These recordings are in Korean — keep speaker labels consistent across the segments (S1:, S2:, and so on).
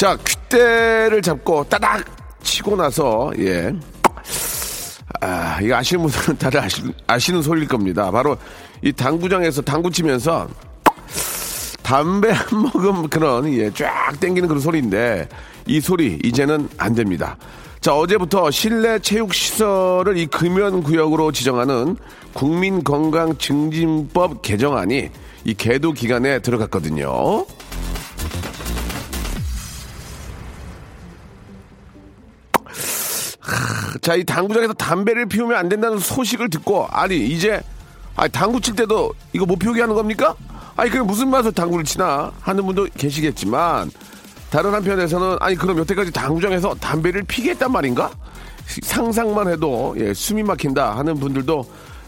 S1: 자, 귓대를 잡고 따닥 치고 나서, 예. 아, 이거 아시는 분들은 다들 아시, 아시는 소리일 겁니다. 바로 이 당구장에서 당구 치면서 담배 한 모금 그런, 예, 쫙 땡기는 그런 소리인데 이 소리 이제는 안 됩니다. 자, 어제부터 실내 체육 시설을 이 금연 구역으로 지정하는 국민건강증진법 개정안이 이 개도 기간에 들어갔거든요. 자, 이 당구장에서 담배를 피우면 안 된다는 소식을 듣고, 아니, 이제, 아니, 당구 칠 때도 이거 못 피우게 하는 겁니까? 아니, 그게 무슨 맛으로 당구를 치나? 하는 분도 계시겠지만, 다른 한편에서는, 아니, 그럼 여태까지 당구장에서 담배를 피겠단 말인가? 상상만 해도, 예, 숨이 막힌다 하는 분들도,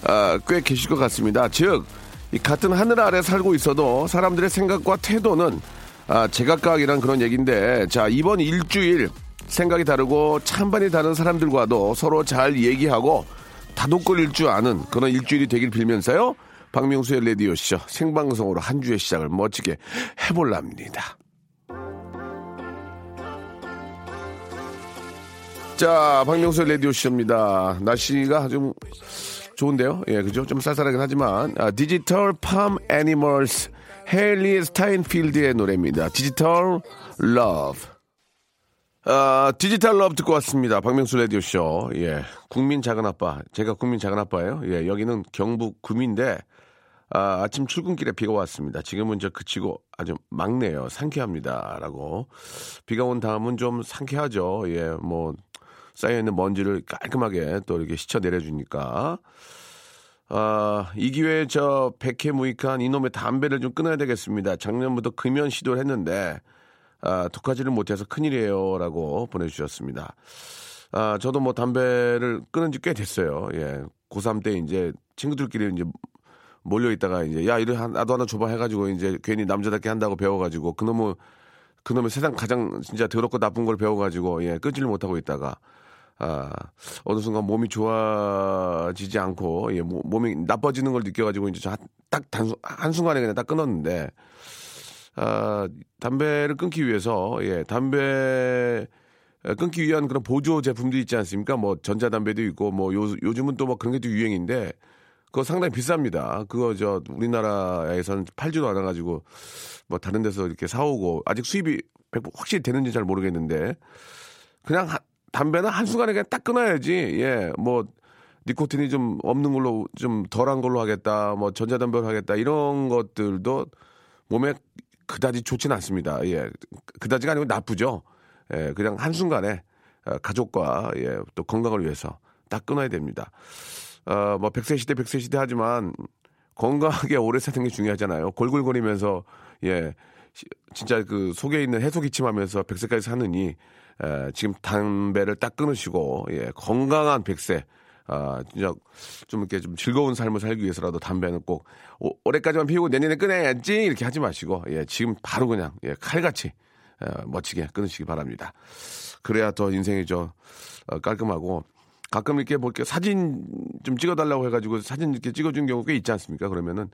S1: 어, 꽤 계실 것 같습니다. 즉, 이 같은 하늘 아래 살고 있어도 사람들의 생각과 태도는, 아, 제각각이란 그런 얘기인데, 자, 이번 일주일, 생각이 다르고 찬반이 다른 사람들과도 서로 잘 얘기하고 다독거릴 줄 아는 그런 일주일이 되길 빌면서요. 박명수의 레디오 쇼 생방송으로 한 주의 시작을 멋지게 해볼랍니다. 자, 박명수의 레디오 쇼입니다. 날씨가 좀 좋은데요. 예, 그죠? 좀 쌀쌀하긴 하지만 아, Digital Farm Animals Hailee Steinfeld의 노래입니다. Digital Love. 아, Digital Love 듣고 왔습니다. 박명수 라디오쇼. 예. 국민 작은 아빠. 제가 국민 작은 아빠예요. 예. 여기는 경북 구미인데, 아, 아침 출근길에 비가 왔습니다. 지금은 저 그치고 아주 맑네요. 상쾌합니다. 라고. 비가 온 다음은 좀 상쾌하죠. 예. 뭐, 쌓여있는 먼지를 깔끔하게 또 이렇게 씻어 내려주니까. 아, 이 기회에 저 백해 무익한 이놈의 담배를 좀 끊어야 되겠습니다. 작년부터 금연 시도를 했는데, 아, 독하지를 못해서 큰일이에요. 라고 보내주셨습니다. 아, 저도 뭐 담배를 끊은 지 꽤 됐어요. 예. 고3 때 이제 친구들끼리 이제 몰려있다가 이제 야, 이래 나도 하나 줘봐 해가지고 이제 괜히 남자답게 한다고 배워가지고 그놈의, 그놈의 세상 가장 진짜 더럽고 나쁜 걸 배워가지고 예, 끊지를 못하고 있다가 아, 어느 순간 몸이 좋아지지 않고, 예, 몸이 나빠지는 걸 느껴가지고, 이제 딱 단순, 한순간에 그냥 딱 끊었는데, 아, 담배를 끊기 위해서 예, 담배 끊기 위한 그런 보조 제품도 있지 않습니까? 뭐 전자담배도 있고 뭐 요, 요즘은 또뭐 그런 게 또 유행인데 그거 상당히 비쌉니다. 그거 저 우리나라에서는 팔지도 않아 가지고 뭐 다른 데서 이렇게 사오고 아직 수입이 확실히 되는지 잘 모르겠는데 그냥 하, 담배는 한순간에 그냥 딱 끊어야지. 예. 뭐 니코틴이 좀 없는 걸로 좀 덜한 걸로 하겠다. 뭐 전자담배로 하겠다. 이런 것들도 몸에 그다지 좋지는 않습니다. 예. 그다지가 아니고 나쁘죠. 예. 그냥 한 순간에 어, 가족과 예, 또 건강을 위해서 딱 끊어야 됩니다. 어, 뭐 100세 시대 100세 시대 하지만 건강하게 오래 사는 게 중요하잖아요. 골골거리면서 예. 진짜 그 속에 있는 해소 기침하면서 100세까지 사느니 에, 지금 담배를 딱 끊으시고 예, 건강한 100세 아, 진짜 좀 이렇게 좀 즐거운 삶을 살기 위해서라도 담배는 꼭 오, 올해까지만 피우고 내년에 끊어야지 이렇게 하지 마시고 예, 지금 바로 그냥 예, 칼같이 예, 멋지게 끊으시기 바랍니다. 그래야 더 인생이 저 어, 깔끔하고 가끔 이렇게 볼게 사진 좀 찍어달라고 해가지고 사진 이렇게 찍어준 경우 꽤 있지 않습니까? 그러면은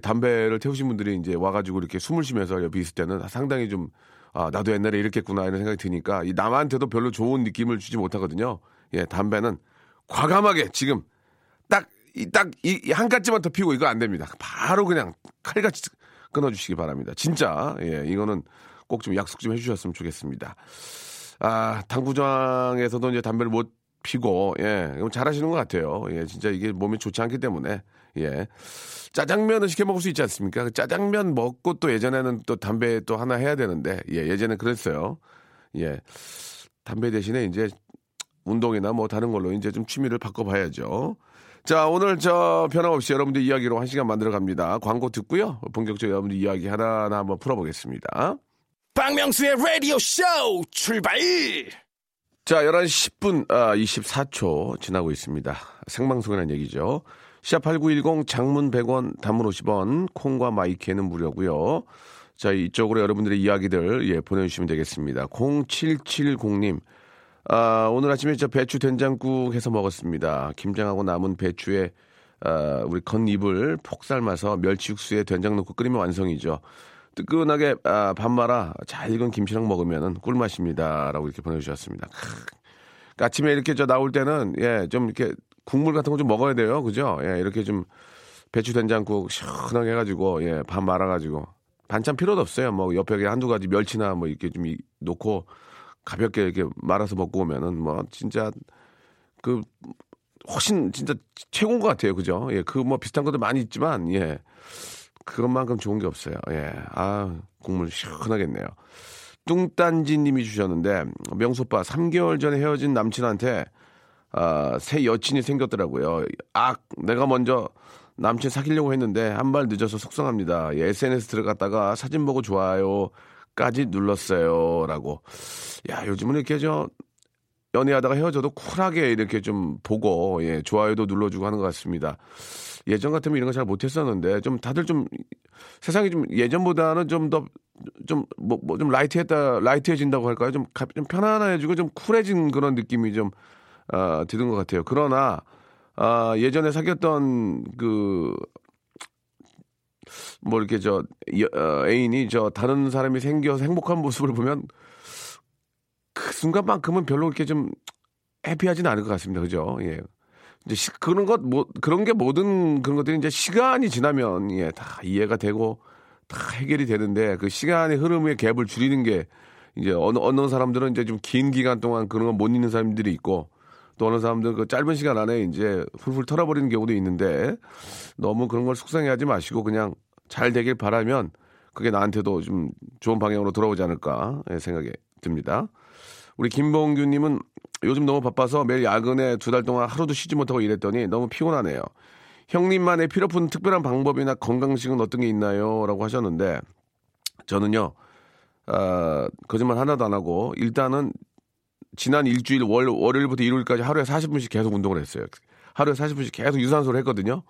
S1: 담배를 태우신 분들이 이제 와가지고 이렇게 숨을 쉬면서 옆에 있을 때는 상당히 좀 아, 나도 옛날에 이렇게 했구나 이런 생각이 드니까 이 남한테도 별로 좋은 느낌을 주지 못하거든요. 예, 담배는 과감하게 지금 딱, 이, 딱, 이, 한 가지만 더 피우고 이거 안 됩니다. 바로 그냥 칼같이 끊어주시기 바랍니다. 진짜, 예, 이거는 꼭 좀 약속 좀 해주셨으면 좋겠습니다. 아, 당구장에서도 이제 담배를 못 피고, 예, 잘 하시는 것 같아요. 예, 진짜 이게 몸에 좋지 않기 때문에, 예. 짜장면을 시켜 먹을 수 있지 않습니까? 그 짜장면 먹고 또 예전에는 또 담배 또 하나 해야 되는데, 예, 예전에 그랬어요. 예. 담배 대신에 이제 운동이나 뭐 다른 걸로 이제 좀 취미를 바꿔봐야죠. 자, 오늘 저 변함없이 여러분들 이야기로 한 시간 만들어 갑니다. 광고 듣고요. 본격적으로 여러분들 이야기 하나하나 한번 풀어보겠습니다.
S2: 박명수의 라디오 쇼 출발!
S1: 자, 11시 10분 아, 24초 지나고 있습니다. 생방송이라는 얘기죠. 샵8910 장문 100원, 단문 50원, 콩과 마이키에는 무료고요. 자, 이쪽으로 여러분들의 이야기들 예, 보내주시면 되겠습니다. 0770님, 아, 오늘 아침에 저 배추 된장국 해서 먹었습니다. 김장하고 남은 배추에 아, 우리 겉잎을 폭 삶아서 멸치 육수에 된장 넣고 끓이면 완성이죠. 뜨끈하게 아, 밥 말아 잘 익은 김치랑 먹으면 꿀맛입니다라고 이렇게 보내주셨습니다. 크. 아침에 이렇게 저 나올 때는 예 좀 이렇게 국물 같은 거 좀 먹어야 돼요, 그죠? 예 이렇게 좀 배추 된장국 시원하게 해가지고 예밥 말아가지고 반찬 필요도 없어요. 뭐 옆에 한두 가지 멸치나 뭐 이렇게 좀 이- 놓고 가볍게 이렇게 말아서 먹고 오면은 뭐 진짜 그 훨씬 진짜 최고인 것 같아요, 그죠? 예 그 뭐 비슷한 것도 많이 있지만 예. 그것만큼 좋은 게 없어요. 예. 아, 국물 시원하겠네요. 뚱딴지 님이 주셨는데, 명소빠 3개월 전에 헤어진 남친한테, 아, 새 여친이 생겼더라고요. 악, 내가 먼저 남친 사귀려고 했는데, 한 발 늦어서 속상합니다. 예, SNS 들어갔다가 사진 보고 좋아요 까지 눌렀어요. 라고. 야, 요즘은 이렇게 저, 연애하다가 헤어져도 쿨하게 이렇게 좀 보고, 예, 좋아요도 눌러주고 하는 것 같습니다. 예전 같으면 이런 거 잘 못했었는데 좀 다들 좀 세상이 좀 예전보다는 좀 더 좀 뭐 뭐 좀 라이트했다 라이트해진다고 할까요? 좀, 가- 좀 편안해지고 좀 쿨해진 그런 느낌이 좀 아, 드는 것 같아요. 그러나 아, 예전에 사귀었던 그 뭐 이렇게 저 여- 어, 애인이 저 다른 사람이 생겨서 행복한 모습을 보면 그 순간만큼은 별로 이렇게 좀 해피하지는 않을 것 같습니다. 그죠? 예. 이제 시- 그런 것, 뭐, 그런 게 모든 그런 것들이 이제 시간이 지나면, 예, 다 이해가 되고, 다 해결이 되는데, 그 시간의 흐름의 갭을 줄이는 게, 이제 어느, 어느 사람들은 이제 좀 긴 기간 동안 그런 거못 잊는 사람들이 있고, 또 어느 사람들은 그 짧은 시간 안에 이제 훌훌 털어버리는 경우도 있는데, 너무 그런 걸 속상해 하지 마시고, 그냥 잘 되길 바라면, 그게 나한테도 좀 좋은 방향으로 돌아오지 않을까, 예, 생각이 듭니다. 우리 김봉규님은 요즘 너무 바빠서 매일 야근에 두 달 동안 하루도 쉬지 못하고 일했더니 너무 피곤하네요. 형님만의 필요푼 특별한 방법이나 건강식은 어떤 게 있나요? 라고 하셨는데 저는요, 아, 거짓말 하나도 안 하고 일단은 지난 일주일 월, 월요일부터 일요일까지 하루에 40분씩 계속 운동을 했어요. 하루에 40분씩 계속 유산소를 했거든요.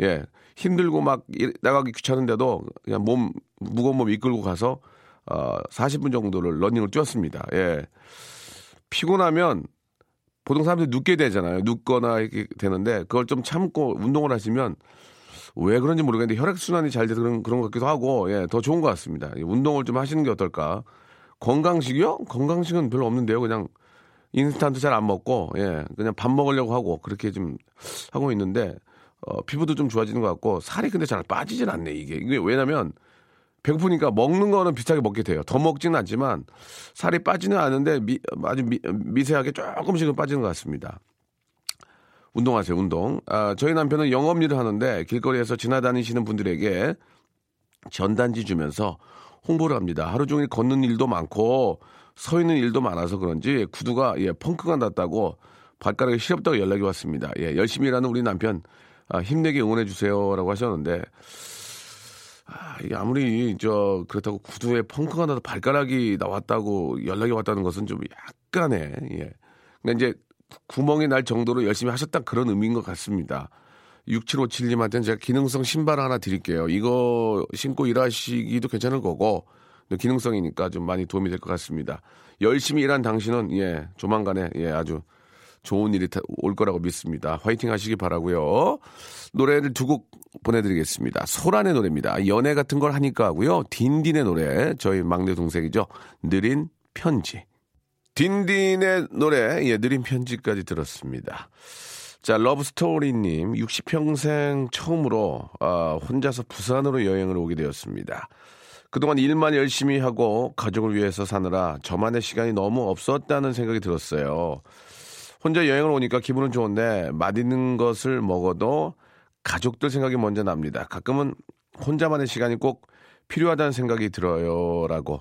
S1: 예. 힘들고 막 일- 나가기 귀찮은데도 그냥 몸, 무거운 몸 이끌고 가서 어, 40분 정도를 러닝을 뛰었습니다. 예. 피곤하면 보통 사람들이 눕게 되잖아요. 눕거나 이렇게 되는데 그걸 좀 참고 운동을 하시면 왜 그런지 모르겠는데 혈액순환이 잘 돼서 그런, 그런 것 같기도 하고 예, 더 좋은 것 같습니다. 이 운동을 좀 하시는 게 어떨까. 건강식이요? 건강식은 별로 없는데요. 그냥 인스턴트 잘 안 먹고 예, 그냥 밥 먹으려고 하고 그렇게 좀 하고 있는데 어, 피부도 좀 좋아지는 것 같고 살이 근데 잘 빠지진 않네 이게. 이게 왜냐면 배고프니까 먹는 거는 비슷하게 먹게 돼요. 더 먹지는 않지만 살이 빠지는 않은데 미, 아주 미, 미세하게 조금씩은 빠지는 것 같습니다. 운동하세요, 운동. 아, 저희 남편은 영업 일을 하는데 길거리에서 지나다니시는 분들에게 전단지 주면서 홍보를 합니다. 하루 종일 걷는 일도 많고 서 있는 일도 많아서 그런지 구두가 예, 펑크가 났다고 발가락이 시렵다고 연락이 왔습니다. 예, 열심히 일하는 우리 남편 아, 힘내게 응원해 주세요라고 하셨는데 아, 아무리 저 그렇다고 구두에 펑크가 나서 발가락이 나왔다고 연락이 왔다는 것은 좀 약간의 예. 그러니까 이제 구멍이 날 정도로 열심히 하셨다 그런 의미인 것 같습니다. 6757님한테는 제가 기능성 신발 하나 드릴게요. 이거 신고 일하시기도 괜찮을 거고 기능성이니까 좀 많이 도움이 될 것 같습니다. 열심히 일한 당신은 예 조만간에 예 아주 좋은 일이 다- 올 거라고 믿습니다. 화이팅 하시기 바라고요. 노래를 두 곡 보내드리겠습니다. 소란의 노래입니다. 연애 같은 걸 하니까 하고요. 딘딘의 노래 저희 막내 동생이죠. 느린 편지. 딘딘의 노래 예 느린 편지까지 들었습니다. 자 러브스토리님 60평생 처음으로 아, 혼자서 부산으로 여행을 오게 되었습니다. 그동안 일만 열심히 하고 가족을 위해서 사느라 저만의 시간이 너무 없었다는 생각이 들었어요. 혼자 여행을 오니까 기분은 좋은데 맛있는 것을 먹어도 가족들 생각이 먼저 납니다. 가끔은 혼자만의 시간이 꼭 필요하다는 생각이 들어요라고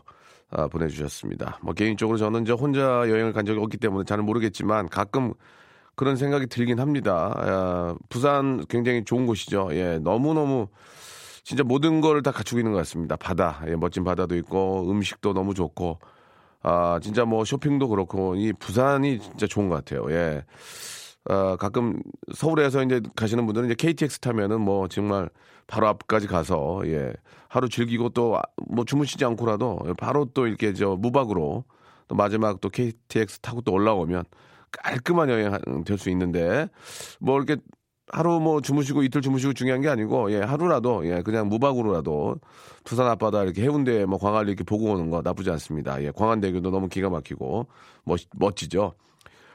S1: 아, 보내주셨습니다. 뭐 개인적으로 저는 이제 혼자 여행을 간 적이 없기 때문에 잘 모르겠지만 가끔 그런 생각이 들긴 합니다. 아, 부산 굉장히 좋은 곳이죠. 예, 너무 너무 진짜 모든 걸 다 갖추고 있는 것 같습니다. 바다, 예, 멋진 바다도 있고 음식도 너무 좋고 아 진짜 뭐 쇼핑도 그렇고 이 부산이 진짜 좋은 것 같아요. 예. 아, 가끔 서울에서 이제 가시는 분들은 이제 KTX 타면은 뭐 정말 바로 앞까지 가서 예 하루 즐기고 또 뭐 주무시지 않고라도 바로 또 이렇게 저 무박으로 또 마지막 또 KTX 타고 또 올라오면 깔끔한 여행 될 수 있는데 뭐 이렇게 하루 뭐 주무시고 이틀 주무시고 중요한 게 아니고 예 하루라도 예 그냥 무박으로라도 부산 앞바다 이렇게 해운대 뭐 광안리 이렇게 보고 오는 거 나쁘지 않습니다. 예 광안대교도 너무 기가 막히고 멋 멋지죠.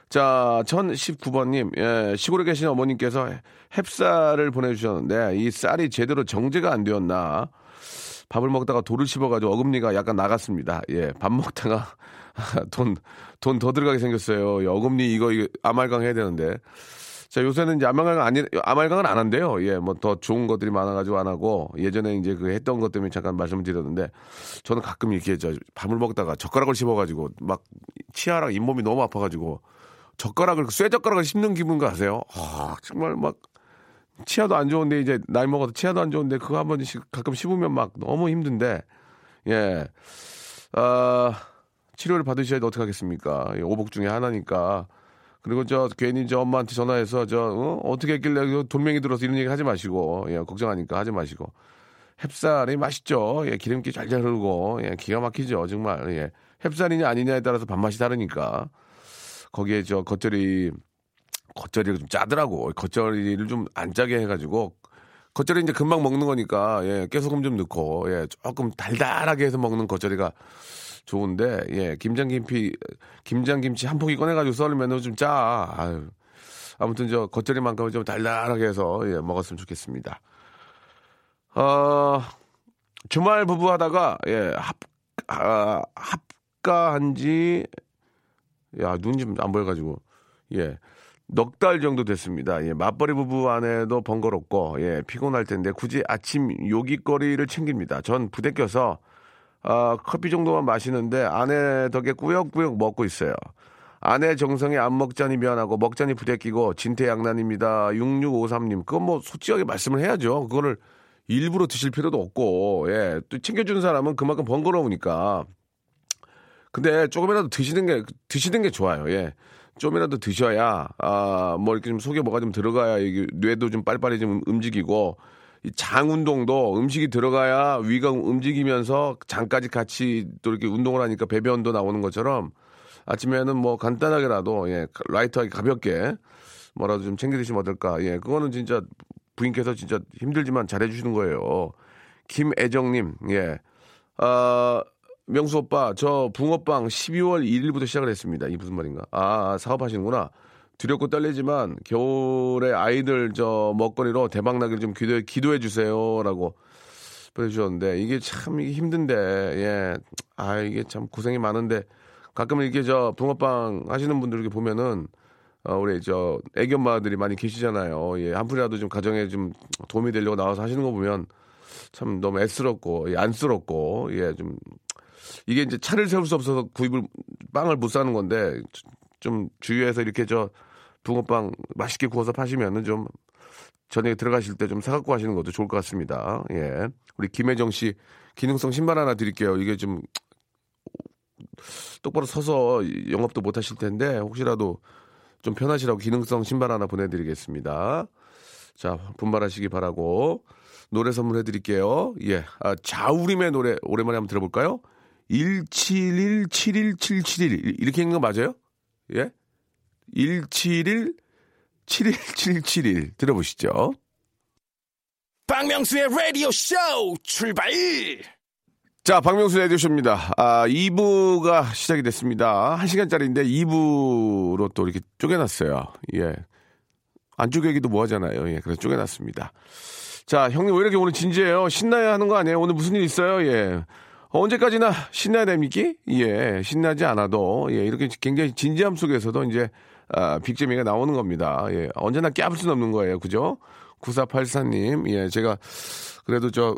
S1: 자, 1019번님, 예, 시골에 계신 어머님께서 햅쌀을 보내주셨는데, 이 쌀이 제대로 정제가 안 되었나, 밥을 먹다가 돌을 씹어가지고 어금니가 약간 나갔습니다. 예, 밥 먹다가 돈, 돈 더 들어가게 생겼어요. 예, 어금니 이거, 이거 아말강 해야 되는데. 자, 요새는 이제 아말강 아니, 아말강은 안 한대요. 예, 뭐 더 좋은 것들이 많아가지고 안 하고, 예전에 이제 그 했던 것 때문에 잠깐 말씀을 드렸는데, 저는 가끔 이렇게 저 밥을 먹다가 젓가락을 씹어가지고, 막 치아랑 잇몸이 너무 아파가지고, 젓가락을, 쇠젓가락을 씹는 기분 가세요? 아, 정말 막, 치아도 안 좋은데 이제 나이 먹어서 치아도 안 좋은데 그거 한 번씩 가끔 씹으면 막 너무 힘든데 예. 아, 치료를 받으셔야 어떻게 하겠습니까? 예, 오복 중에 하나니까. 그리고 저 괜히 저 엄마한테 전화해서 저 어? 떻게 했길래 돌멩이 들어서 이런 얘기 하지 마시고 예, 걱정하니까 하지 마시고 햅쌀이 맛있죠. 예, 기름기 잘잘 흐르고 예, 기가 막히죠. 정말 예. 햅쌀이냐 아니냐에 따라서 밥맛이 다르니까 거기에 저 겉절이 겉절이가 좀 짜더라고. 겉절이를 좀 안 짜게 해가지고 겉절이 이제 금방 먹는 거니까 예 깨소금 좀 넣고 예 조금 달달하게 해서 먹는 겉절이가 좋은데 예 김장김치 김장김치 한 포기 꺼내가지고 썰으면 좀 짜. 아유 아무튼 저 겉절이만큼은 좀 달달하게 해서 예 먹었으면 좋겠습니다. 어 주말 부부 하다가 예 합 아, 합가한지 야 눈 좀 안 보여가지고 예. 넉 달 정도 됐습니다. 예, 맞벌이 부부 안에도 번거롭고, 예, 피곤할 텐데 굳이 아침 요깃거리를 챙깁니다. 전 부대 껴서, 아, 커피 정도만 마시는데 아내 덕에 꾸역꾸역 먹고 있어요. 아내 정성에 안 먹자니 미안하고 먹자니 부대 끼고 진퇴양난입니다. 6653님. 그건 뭐 솔직하게 말씀을 해야죠. 그거를 일부러 드실 필요도 없고, 예, 또 챙겨주는 사람은 그만큼 번거로우니까. 근데 조금이라도 드시는 게, 드시는 게 좋아요. 예. 좀이라도 드셔야 아 뭐 이렇게 좀 속에 뭐가 좀 들어가야 이게 뇌도 좀 빨리빨리 좀 움직이고 이 장 운동도 음식이 들어가야 위가 움직이면서 장까지 같이 또 이렇게 운동을 하니까 배변도 나오는 것처럼 아침에는 뭐 간단하게라도 예 라이트하게 가볍게 뭐라도 좀 챙겨 드시면 어떨까 예 그거는 진짜 부인께서 진짜 힘들지만 잘해 주시는 거예요 김애정님 예 아, 명수 오빠, 저 붕어빵 12월 1일부터 시작을 했습니다. 이 무슨 말인가? 아, 사업하시는구나. 두렵고 떨리지만 겨울에 아이들 저 먹거리로 대박 나길 좀 기도해, 기도해 주세요라고 보내주셨는데 이게 참 이게 힘든데 예, 아 이게 참 고생이 많은데 가끔은 이렇게 저 붕어빵 하시는 분들 이렇게 보면은 어, 우리 저 애기 엄마들이 많이 계시잖아요. 예, 한 푼이라도 좀 가정에 좀 도움이 되려고 나와서 하시는 거 보면 참 너무 애스럽고 예, 안쓰럽고 예, 좀 이게 이제 차를 세울 수 없어서 구입을 빵을 못 사는 건데 좀 주위에서 이렇게 저 붕어빵 맛있게 구워서 파시면은 좀 저녁에 들어가실 때 좀 사갖고 하시는 것도 좋을 것 같습니다. 예. 우리 김혜정 씨 기능성 신발 하나 드릴게요. 이게 좀 똑바로 서서 영업도 못 하실 텐데 혹시라도 좀 편하시라고 기능성 신발 하나 보내드리겠습니다. 자, 분발하시기 바라고 노래 선물해 드릴게요. 예. 아, 자우림의 노래 오랜만에 한번 들어볼까요? 171-71771 이렇게 있는 거 맞아요? 예? 171-71771 들어보시죠.
S2: 박명수의 라디오 쇼 출발!
S1: 자, 박명수 라디오쇼입니다. 아, 2부가 시작이 됐습니다. 1시간짜리인데 2부로 또 이렇게 쪼개놨어요. 예. 안 쪼개기도 뭐 하잖아요. 예. 그래서 쪼개놨습니다. 자, 형님 왜 이렇게 오늘 진지해요? 신나야 하는 거 아니에요? 오늘 무슨 일 있어요? 예. 언제까지나 신나야 됩니까? 예, 신나지 않아도, 예, 이렇게 굉장히 진지함 속에서도 이제, 아, 빅재미가 나오는 겁니다. 예, 언제나 깨볼 수는 없는 거예요. 그죠? 9484님, 예, 제가 그래도 저,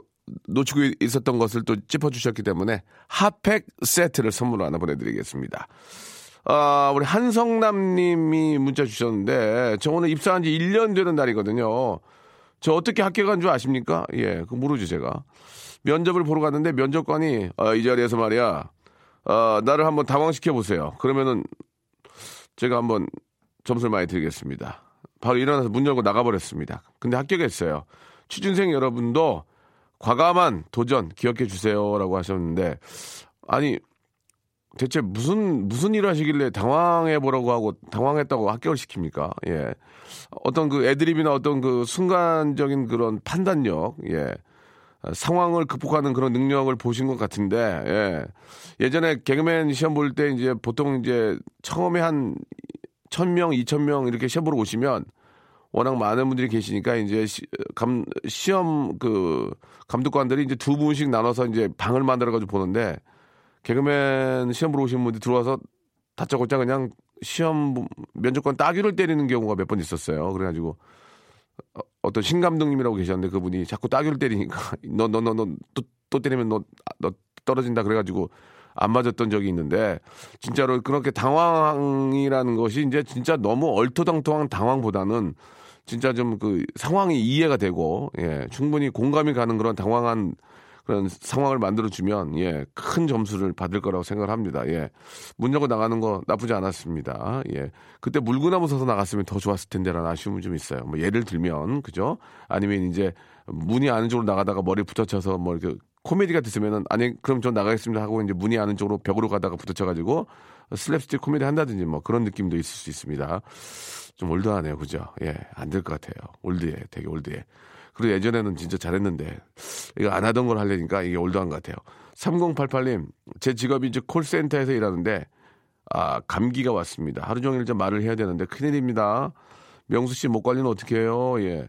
S1: 놓치고 있었던 것을 또 짚어주셨기 때문에 핫팩 세트를 선물로 하나 보내드리겠습니다. 아, 우리 한성남 님이 문자 주셨는데, 저 오늘 입사한 지 1년 되는 날이거든요. 저 어떻게 합격한 줄 아십니까? 예, 그 모르죠, 제가. 면접을 보러 갔는데 면접관이 아, 이 자리에서 말이야. 아, 나를 한번 당황시켜 보세요. 그러면은 제가 한번 점수를 많이 드리겠습니다. 바로 일어나서 문 열고 나가버렸습니다. 근데 합격했어요. 취준생 여러분도 과감한 도전 기억해 주세요라고 하셨는데 아니 대체 무슨 무슨 일을 하시길래 당황해 보라고 하고 당황했다고 합격을 시킵니까? 예. 어떤 그 애드립이나 어떤 그 순간적인 그런 판단력, 예. 상황을 극복하는 그런 능력을 보신 것 같은데, 예. 예전에 개그맨 시험 볼 때 이제 보통 이제 처음에 한 천명 이천 명 이렇게 시험 보러 오시면 워낙 많은 분들이 계시니까 이제 시, 감, 시험 그 감독관들이 이제 두 분씩 나눠서 이제 방을 만들어가지고 보는데 개그맨 시험 보러 오신 분들이 들어와서 다짜고짜 그냥 시험 면접관 따귀를 때리는 경우가 몇 번 있었어요. 그래가지고 어, 떤 신감독님이라고 계셨는데 그분이 자꾸 따귀를 때리니까 너 너 너 너 또 또 때리면 너 너 떨어진다 그래가지고 안 맞았던 적이 있는데 진짜로 그렇게 당황이라는 것이 이제 진짜 너무 얼토당토한 당황보다는 진짜 좀 그 상황이 이해가 되고 예 충분히 공감이 가는 그런 당황한 그런 상황을 만들어 주면 예, 큰 점수를 받을 거라고 생각을 합니다. 예. 문 열고 나가는 거 나쁘지 않았습니다. 예. 그때 물구나무 서서 나갔으면 더 좋았을 텐데라는 아쉬움은 좀 있어요. 뭐 예를 들면 그죠? 아니면 이제 문이 아는 쪽으로 나가다가 머리 붙어쳐서 뭐 이렇게 코미디가 됐으면은 아니 그럼 전 나가겠습니다 하고 이제 문이 아는 쪽으로 벽으로 가다가 붙어쳐가지고 슬랩스틱 코미디 한다든지 뭐 그런 느낌도 있을 수 있습니다. 좀 올드하네요, 그죠? 예, 안 될 것 같아요. 올드해, 되게 올드해. 그리고 예전에는 진짜 잘했는데 이거 안 하던 걸 하려니까 이게 올드한 것 같아요. 3088님, 제 직업이 이제 콜센터에서 일하는데 아 감기가 왔습니다. 하루 종일 좀 말을 해야 되는데 큰일입니다. 명수 씨 목 관리는 어떻게 해요? 예.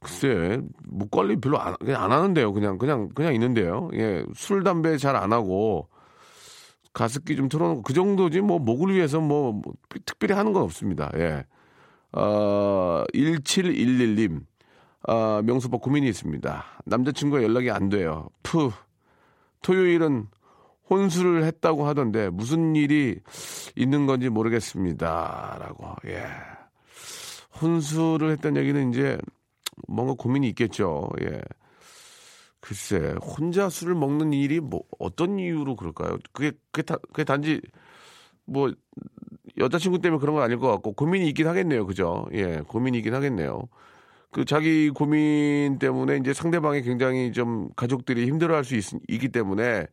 S1: 글쎄, 목 관리 별로 안, 그냥 안 하는데요. 그냥, 그냥, 그냥 있는데요. 예. 술, 담배 잘 안 하고, 가습기 좀 틀어놓고, 그 정도지, 뭐, 목을 위해서 뭐, 뭐 특별히 하는 건 없습니다. 예. 어, 1711님. 어, 명수빠 고민이 있습니다. 남자친구가 연락이 안 돼요. 푸. 토요일은 혼수를 했다고 하던데 무슨 일이 있는 건지 모르겠습니다. 라고. 예. 혼수를 했다는 얘기는 이제 뭔가 고민이 있겠죠. 예. 글쎄, 혼자 술을 먹는 일이 뭐 어떤 이유로 그럴까요? 그게 그게, 다, 그게 단지 뭐 여자친구 때문에 그런 건 아닐 것 같고 고민이 있긴 하겠네요. 그죠? 예, 고민이 있긴 하겠네요. 그 자기 고민 때문에 이제 상대방이 굉장히 좀 가족들이 힘들어할 수 있, 기 때문에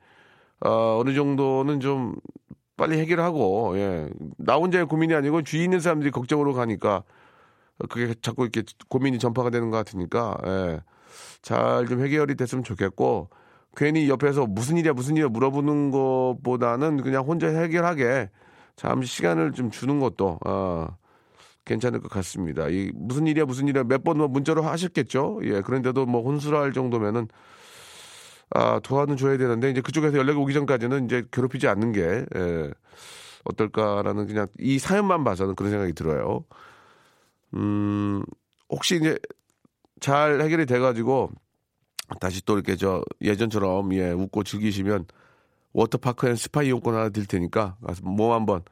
S1: 어, 어느 정도는 좀 빨리 해결하고 예. 나 혼자의 고민이 아니고 주위 있는 사람들이 걱정으로 가니까 그게 자꾸 이렇게 고민이 전파가 되는 것 같으니까 예. 잘 좀 해결이 됐으면 좋겠고 괜히 옆에서 무슨 일이야 무슨 일이야 물어보는 것보다는 그냥 혼자 해결하게 잠시 시간을 좀 주는 것도 어, 괜찮을 것 같습니다. 이 무슨 일이야 무슨 일이야 몇번뭐 문자로 하셨겠죠. 예 그런데도 뭐 혼술할 정도면은 아 도와는 줘야 되는데 이제 그쪽에서 연락이 오기 전까지는 이제 괴롭히지 않는 게 예, 어떨까라는 그냥 이 사연만 봐서는 그런 생각이 들어요. 음 혹시 이제 잘 해결이 돼가지고 다시 또 이렇게 저 예전처럼 예 웃고 즐기시면 워터파크 and 스파 이용권 하나 드릴 테니까 몸 한번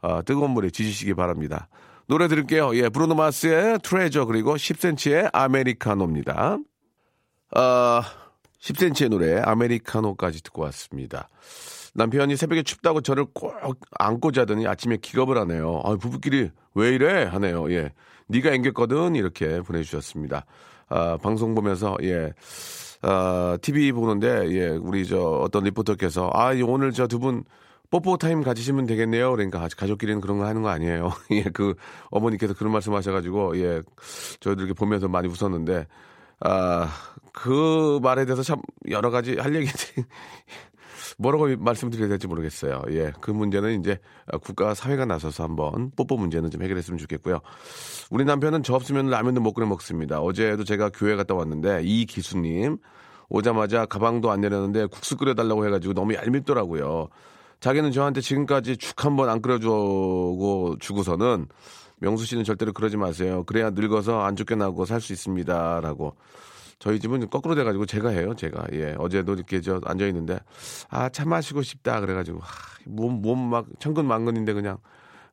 S1: 아, 뜨거운 물에 지지시기 바랍니다. 노래 들을게요. 예, 브루노 마스의 Treasure 그리고 10cm의 아메리카노입니다. 아, 10cm의 노래 아메리카노까지 듣고 왔습니다. 남편이 새벽에 춥다고 저를 꼭 안고 자더니 아침에 기겁을 하네요. 아, 부부끼리 왜 이래 하네요. 예, 네가 앵겼거든 이렇게 보내주셨습니다. 아, 방송 보면서 예. 아, TV 보는데 예, 우리 저 어떤 리포터께서 아, 오늘 저 두 분 뽀뽀 타임 가지시면 되겠네요. 그러니까 가족끼리는 그런 거 하는 거 아니에요. 예, 그 어머니께서 그런 말씀 하셔가지고, 예, 저희들 이렇게 보면서 많이 웃었는데, 아, 그 말에 대해서 참 여러 가지 할 얘기들이 뭐라고 말씀드려야 될지 모르겠어요. 예, 그 문제는 이제 국가 사회가 나서서 한번 뽀뽀 문제는 좀 해결했으면 좋겠고요. 우리 남편은 저 없으면 라면도 못 끓여 먹습니다. 어제도 제가 교회 갔다 왔는데 이 기수님 오자마자 가방도 안 내렸는데 국수 끓여달라고 해가지고 너무 얄밉더라고요. 자기는 저한테 지금까지 죽 한 번 안 끓여주고 주고서는 명수 씨는 절대로 그러지 마세요. 그래야 늙어서 안 쫓겨나고 살 수 있습니다라고. 저희 집은 거꾸로 돼가지고 제가 해요, 제가. 예, 어제도 이렇게 저 앉아 있는데 아 차 마시고 싶다 그래가지고 몸몸 막 천근 만근인데 그냥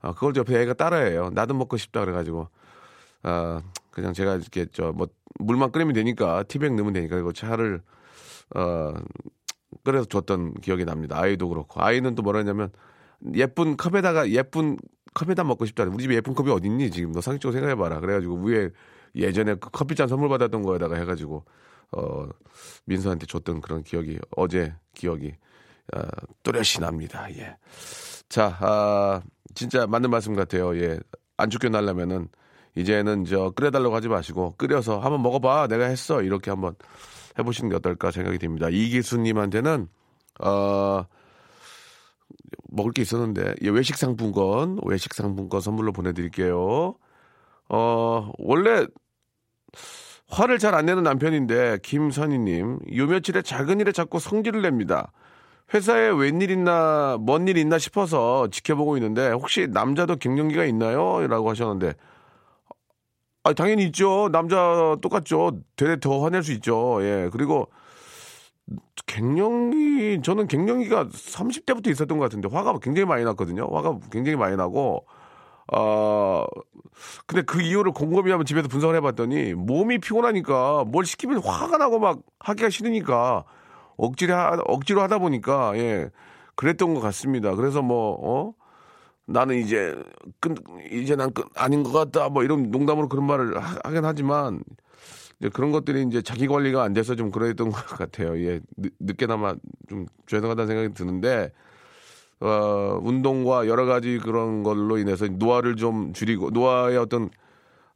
S1: 아, 그걸 옆에 애가 따라해요. 나도 먹고 싶다 그래가지고 아 그냥 제가 이렇게 저 뭐 물만 끓이면 되니까 티백 넣으면 되니까 이거 차를 어 끓여서 줬던 기억이 납니다. 아이도 그렇고 아이는 또 뭐라 했냐면 예쁜 컵에다가 예쁜 컵에다 먹고 싶다. 우리 집에 예쁜 컵이 어딨니 지금 너 상식적으로 생각해봐라. 그래가지고 위에 예전에 그 커피잔 선물 받았던 거에다가 해가지고 어 민서한테 줬던 그런 기억이 어제 기억이 어, 또렷이 납니다. 예. 자, 아, 진짜 맞는 말씀 같아요. 예. 안 쫓겨나려면은 이제는 저 끓여달라고 하지 마시고 끓여서 한번 먹어봐. 내가 했어. 이렇게 한번 해보시는 게 어떨까 생각이 듭니다. 이기수님한테는 어 먹을 게 있었는데 예, 외식 상품권 외식 상품권 선물로 보내드릴게요. 어 원래 화를 잘 안 내는 남편인데 김선희님 요 며칠에 작은 일에 자꾸 성질을 냅니다. 회사에 웬일 있나 뭔 일 있나 싶어서 지켜보고 있는데 혹시 남자도 갱년기가 있나요? 라고 하셨는데 아 당연히 있죠. 남자 똑같죠. 되레 더 화낼 수 있죠. 예 그리고 갱년기 저는 갱년기가 30대부터 있었던 것 같은데 화가 굉장히 많이 났거든요. 화가 굉장히 많이 나고 어 근데 그 이유를 곰곰이 한번 집에서 분석을 해봤더니 몸이 피곤하니까 뭘 시키면 화가 나고 막 하기가 싫으니까 억지로 하, 억지로 하다 보니까 예 그랬던 것 같습니다. 그래서 뭐 어. 나는 이제 끝 이제 난 끝 아닌 것 같다 뭐 이런 농담으로 그런 말을 하, 하긴 하지만 이제 그런 것들이 이제 자기 관리가 안 돼서 좀 그랬던 것 같아요. 예, 늦, 게나마 좀 죄송하다는 생각이 드는데 어, 운동과 여러 가지 그런 걸로 인해서 노화를 좀 줄이고 노화의 어떤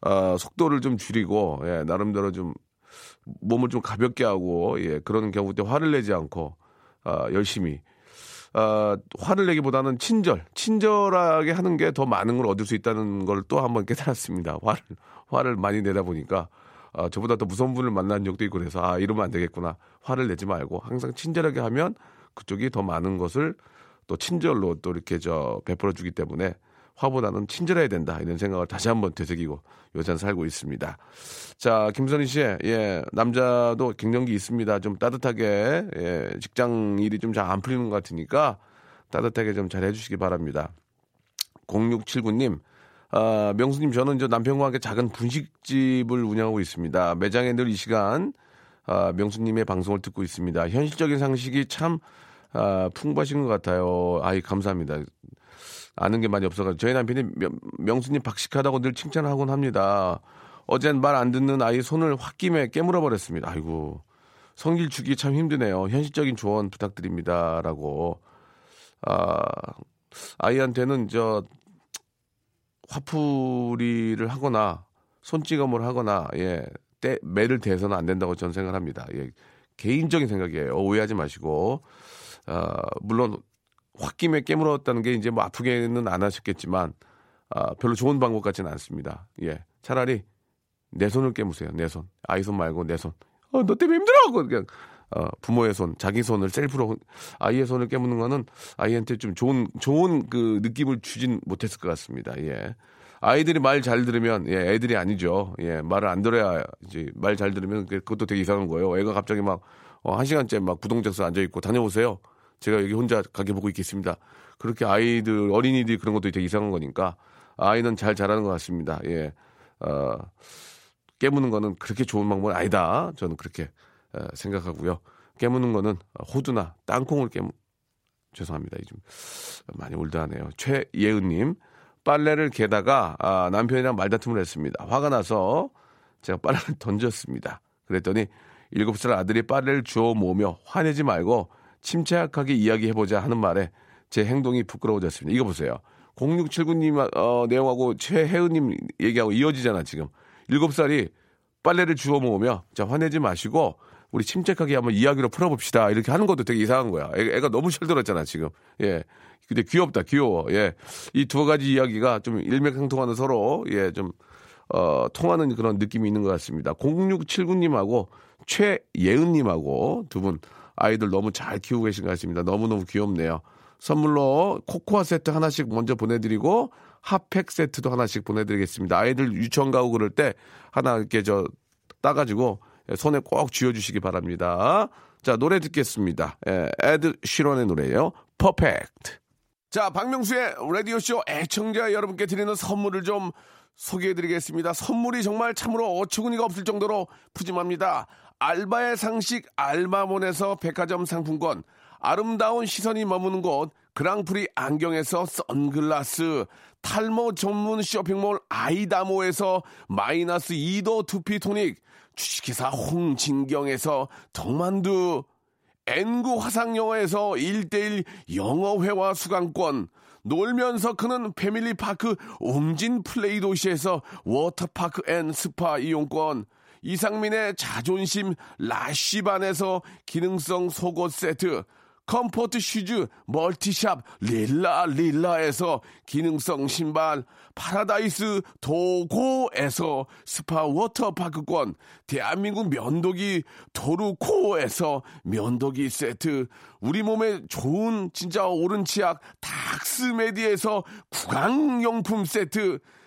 S1: 어, 속도를 좀 줄이고 예, 나름대로 좀 몸을 좀 가볍게 하고 예, 그런 경우 때 화를 내지 않고 어, 열심히 어, 화를 내기보다는 친절, 친절하게 하는 게 더 많은 걸 얻을 수 있다는 걸 또 한번 깨달았습니다. 화를, 화를 많이 내다 보니까, 아, 저보다 더 무서운 분을 만난 적도 있고 그래서, 아, 이러면 안 되겠구나. 화를 내지 말고, 항상 친절하게 하면 그쪽이 더 많은 것을 또 친절로 또 이렇게 저 베풀어 주기 때문에 화보다는 친절해야 된다. 이런 생각을 다시 한번 되새기고 요새는 살고 있습니다. 자, 김선희 씨, 예, 남자도 갱년기 있습니다. 좀 따뜻하게, 예, 직장 일이 좀 잘 안 풀리는 것 같으니까 따뜻하게 좀 잘 해주시기 바랍니다. 0679님, 아, 명수님, 저는 저 남편과 함께 작은 분식집을 운영하고 있습니다. 매장에 늘 이 시간, 아, 명수님의 방송을 듣고 있습니다. 현실적인 상식이 참, 아, 풍부하신 것 같아요. 아이, 감사합니다. 아는 게 많이 없어가지고 저희 남편이 명, 수님 박식하다고 늘 칭찬하곤 합니다. 어젠 말 안 듣는 아이 손을 홧김에 깨물어 버렸습니다. 아이고 성질 주기 참 힘드네요. 현실적인 조언 부탁드립니다 라고 아 아이한테는 저 화풀이를 하거나 손찌검을 하거나 예 때, 매를 대서는 안 된다고 저는 생각합니다. 예, 개인적인 생각이에요. 오해하지 마시고 아, 물론 홧김에 깨물었다는 게 이제 뭐 아프게는 안 하셨겠지만 아, 별로 좋은 방법 같지는 않습니다. 예. 차라리 내 손을 깨무세요. 내 손. 아이 손 말고 내 손. 어, 너 때문에 힘들어! 그냥, 어, 부모의 손, 자기 손을 셀프로, 아이의 손을 깨무는 거는 아이한테 좀 좋은, 좋은 그 느낌을 주진 못했을 것 같습니다. 예. 아이들이 말 잘 들으면, 예, 애들이 아니죠. 예, 말을 안 들어야, 이제 말 잘 들으면 그것도 되게 이상한 거예요. 애가 갑자기 막, 어, 한 시간째 막 부동장소 앉아 있고 다녀오세요. 제가 여기 혼자 가게 보고 있겠습니다. 그렇게 아이들, 어린이들이 그런 것도 되게 이상한 거니까 아이는 잘 자라는 것 같습니다. 예. 어, 깨무는 거는 그렇게 좋은 방법은 아니다. 저는 그렇게 어, 생각하고요. 깨무는 거는 호두나 땅콩을 깨무, 죄송합니다. 좀 많이 올드하네요. 최예은님, 빨래를 개다가 아, 남편이랑 말다툼을 했습니다. 화가 나서 제가 빨래를 던졌습니다. 그랬더니 일곱 살 아들이 빨래를 주워 모으며 화내지 말고 침착하게 이야기해보자 하는 말에 제 행동이 부끄러워졌습니다. 이거 보세요. 0679님 어, 내용하고 최혜은님 얘기하고 이어지잖아 지금. 7살이 빨래를 주워 모으며 자 화내지 마시고 우리 침착하게 한번 이야기로 풀어봅시다. 이렇게 하는 것도 되게 이상한 거야. 애, 가 너무 철들었잖아 지금. 예. 근데 귀엽다, 귀여워. 예. 이 두 가지 이야기가 좀 일맥상통하는 서로 예 좀 어, 통하는 그런 느낌이 있는 것 같습니다. 0679님하고 최예은님하고 두 분 아이들 너무 잘 키우고 계신 것 같습니다. 너무너무 귀엽네요. 선물로 코코아 세트 하나씩 먼저 보내드리고 핫팩 세트도 하나씩 보내드리겠습니다. 아이들 유치원 가고 그럴 때 하나 이렇게 저 따가지고 손에 꼭 쥐어주시기 바랍니다. 자 노래 듣겠습니다. 예, 에드 시런의 노래예요. 퍼펙트. 자, 박명수의 라디오쇼 애청자 여러분께 드리는 선물을 좀 소개해드리겠습니다. 선물이 정말 참으로 어처구니가 없을 정도로 푸짐합니다. 알바의 상식 알바몬에서 백화점 상품권, 아름다운 시선이 머무는 곳 그랑프리 안경에서 선글라스, 탈모 전문 쇼핑몰 아이다모에서 마이너스 2도 두피 토닉, 주식회사 홍진경에서 동만두, N구 화상영어에서 1대1 영어회화 수강권, 놀면서 크는 패밀리파크 웅진 플레이 도시에서 워터파크 and 스파 이용권, 이상민의 자존심 라쉬반에서 기능성 속옷 세트, comfort shoes 멀티샵 릴라 릴라에서 기능성 신발 파라다이스 도고에서 스파 워터파크권 대한민국 면도기 도루코에서 면도기 세트 우리 몸에 좋은 진짜 옳은 치약 닥스메디에서 구강용품 세트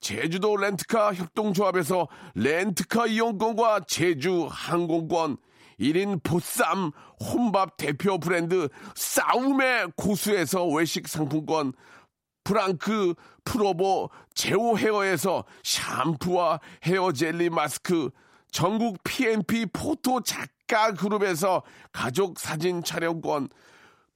S1: 제주도 렌트카 협동조합에서 렌트카 이용권과 제주 항공권 1인 보쌈 혼밥 대표 브랜드 싸움의 고수에서 외식 상품권 프랑크 프로보 제오 헤어에서 샴푸와 헤어 젤리 마스크 전국 PNP 포토 작가 그룹에서 가족 사진 촬영권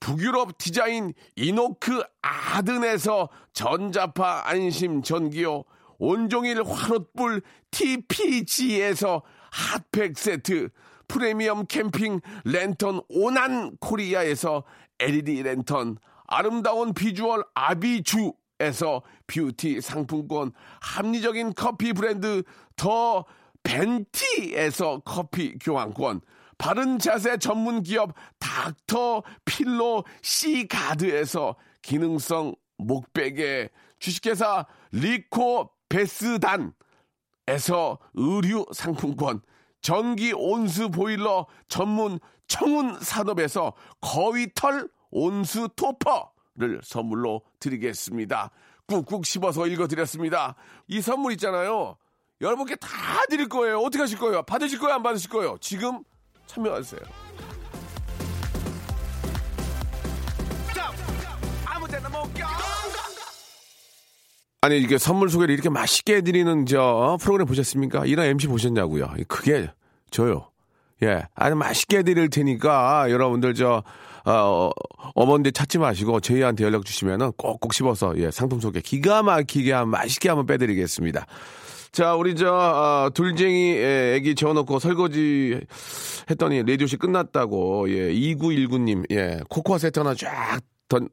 S1: 북유럽 디자인 이노크 아든에서 전자파 안심 전기요 온종일 화롯불 TPG에서 핫팩 세트 프리미엄 캠핑 랜턴 오난 코리아에서 LED 랜턴, 아름다운 비주얼 아비주에서 뷰티 상품권, 합리적인 커피 브랜드 더 벤티에서 커피 교환권, 바른 자세 전문 기업 닥터 필로 시가드에서 기능성 목베개, 주식회사 리코 베스단에서 의류 상품권, 전기 온수 보일러 전문 청운 산업에서 거위털 온수 토퍼를 선물로 드리겠습니다. 꾹꾹 씹어서 읽어드렸습니다. 이 선물 있잖아요. 여러분께 다 드릴 거예요. 어떻게 하실 거예요? 받으실 거예요? 안 받으실 거예요? 지금 참여하세요. 아니 이게 선물 소개를 이렇게 맛있게 해드리는 저 프로그램 보셨습니까? 이런 MC 보셨냐고요? 그게 저요. 예, 아주 맛있게 해드릴 테니까 여러분들 저 어, 어머니들 찾지 마시고 저희한테 연락 주시면은 꼭꼭 씹어서 예 상품 소개 기가 막히게 한 맛있게 한번 빼드리겠습니다. 자, 우리 저 어, 둘쟁이 애기 재워놓고 설거지 했더니 레디오시 끝났다고 예 2919님 예 코코아 세트 하나 쫙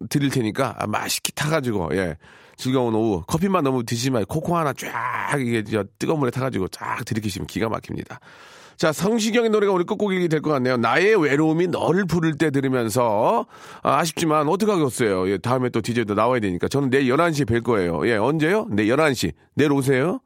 S1: 드릴 테니까 맛있게 타가지고 예 즐거운 오후 커피만 너무 드시지 말고 코코 하나 쫙 이게 저 뜨거운 물에 타가지고 쫙 들이키시면 기가 막힙니다. 자, 성시경의 노래가 우리 끝곡이 될 것 같네요. 나의 외로움이 너를 부를 때 들으면서 아, 쉽지만 어떡하겠어요. 예, 다음에 또 DJ도 나와야 되니까 저는 내일 11시에 뵐 거예요. 예, 언제요? 내일 11시. 내일 오세요.